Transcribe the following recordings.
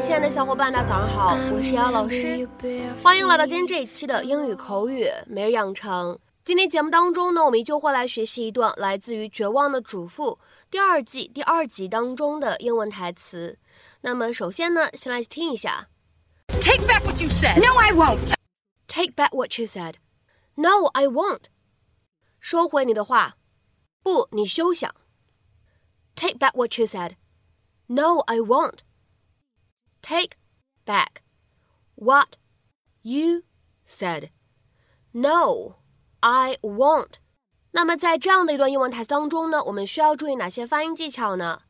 亲爱的小伙伴，大家早上好，我是姚老师，欢迎来到今天这一期的英语口语每日养成。今天节目当中呢，我们依旧会来学习一段来自于《绝望的主妇》第二季第二集当中的英文台词。那么首先呢，先来听一下。Take back what you said. No, I won't. Take back what you said. No, I won't. 收回你的话，不，你休想。Take back what you said. No, I won't. Take back what you said. No, I won't. 那么在这样的一段英文台词当中呢，我们需要注意哪些发音技巧呢？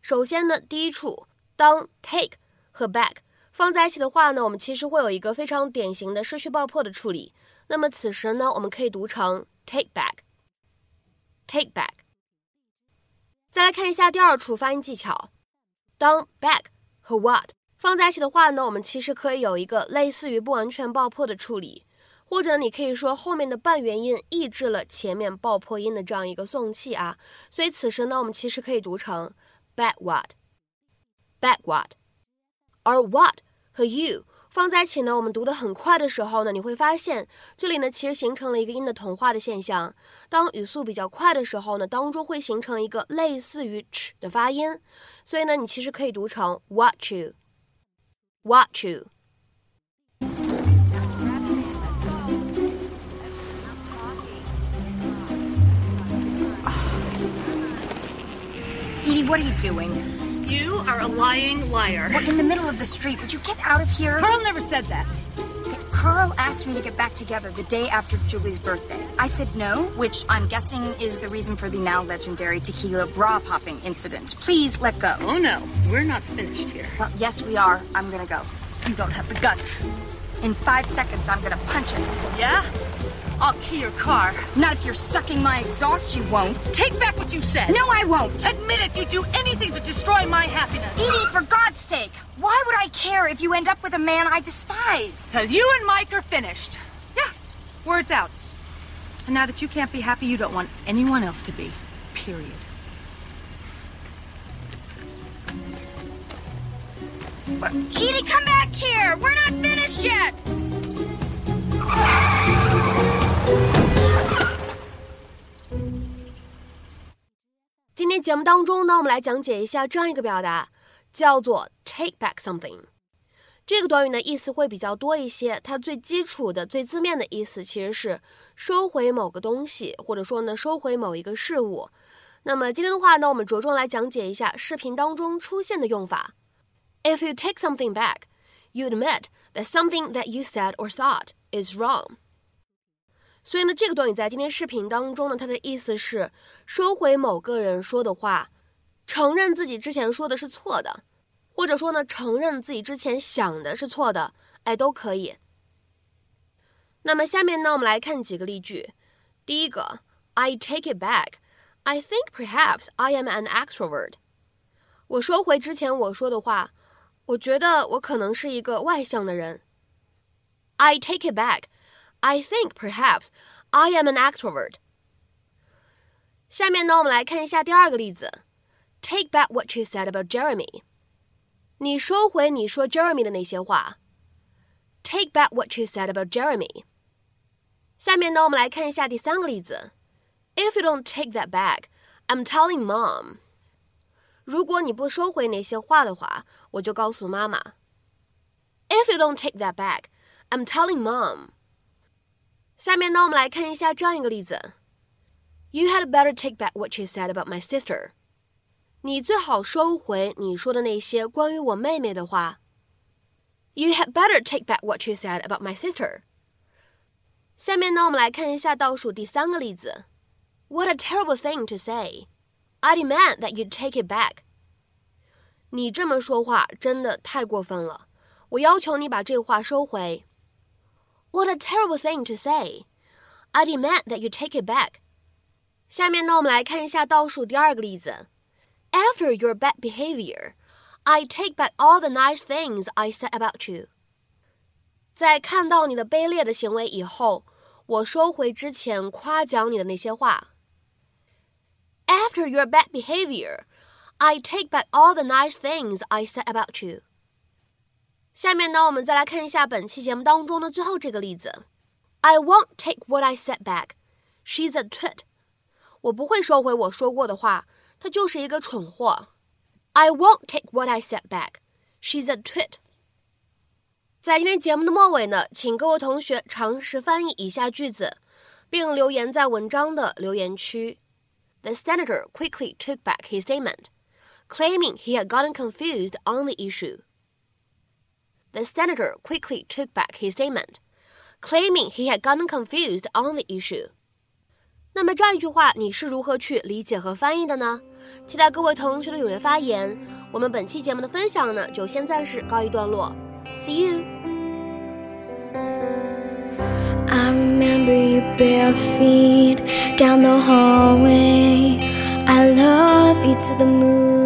首先呢，第一处，当 take 和 back 放在一起的话呢，我们其实会有一个非常典型的失去爆破的处理。那么此时呢，我们可以读成 take back，take back。再来看一下第二处发音技巧，当 back 和 what 放在一起的话呢，我们其实可以有一个类似于不完全爆破的处理，或者你可以说后面的半元音抑制了前面爆破音的这样一个送气啊。所以此时呢，我们其实可以读成 back what，back what，而 what 和 you 放在一起呢，我们读的很快的时候呢，你会发现这里呢其实形成了一个音的同化的现象。当语速比较快的时候呢，当中会形成一个类似于 ch 的发音，所以呢，你其实可以读成 what you watch you，watch you。Edie, what are you doing? You are a lying liar. We're in the middle of the street. Would you get out of here? Karl never said that. Karl asked me to get back together the day after Julie's birthday. I said no, which I'm guessing is the reason for the now legendary tequila bra popping incident. Please let go. Oh no, we're not finished here. Well, yes, we are. I'm gonna go. You don't have the guts. In five seconds, I'm gonna punch it. Yeah? I'll key your car. Not if you're sucking my exhaust, you won't. Take back what you said. No, I won't. Admit it, you'd do anything to destroy my happiness. Edie, for God's sake, why would I care if you end up with a man I despise? Because you and Mike are finished. Yeah, words out. And now that you can't be happy, you don't want anyone else to be. Period. Edie, come back here! We're 节目当中呢，我们来讲解一下这样一个表达，叫做 take back something。这个短语呢，意思会比较多一些。它最基础的、最字面的意思其实是收回某个东西，或者说呢，收回某一个事物。那么今天的话呢，我们着重来讲解一下视频当中出现的用法。If you take something back, you admit that something that you said or thought is wrong. 所以呢，这个短语在今天视频当中呢，它的意思是收回某个人说的话，承认自己之前说的是错的，或者说呢，承认自己之前想的是错的，哎，都可以。那么下面呢，我们来看几个例句。第一个，I take it back. I think perhaps I am an extrovert. 我收回之前我说的话，我觉得我可能是一个外向的人。I take it back. I think perhaps I am an extrovert. 下面呢，我们来看一下第二个例子。Take back what you said about Jeremy. 你收回你说 Jeremy 的那些话。Take back what you said about Jeremy. 下面呢，我们来看一下第三个例子。If you don't take that back, I'm telling mom. 如果你不收回那些话的话，我就告诉妈妈。If you don't take that back, I'm telling mom. 下面呢，我们来看一下这样一个例子：You had better take back what you said about my sister。你最好收回你说的那些关于我妹妹的话。You had better take back what you said about my sister。下面呢，我们来看一下倒数第三个例子：What a terrible thing to say! I demand that you take it back。你这么说话真的太过分了，我要求你把这话收回。 What a terrible thing to say! I demand that you take it back. 下面呢，我们来看一下倒数第二个例子。After your bad behavior, I take back all the nice things I said about you. 在看到你的卑劣的行为以后，我收回之前夸奖你的那些话。After your bad behavior, I take back all the nice things I said about you. 下面呢，我们再来看一下本期节目当中的最后这个例子：I won't take what I said back. She's a twit. 我不会收回我说过的话，她就是一个蠢货。I won't take what I said back. She's a twit. 在今天节目的末尾呢，请各位同学尝试翻译以下句子，并留言在文章的留言区。The senator quickly took back his statement, claiming he had gotten confused on the issue. The senator quickly took back his statement, claiming he had gotten confused on the issue. 那么这样一句话，你是如何去理解和翻译的呢？期待各位同学的踊跃发言。我们本期节目的分享呢，就先暂时告一段落。See you. I remember you bare feet down the hallway. I love you to the moon.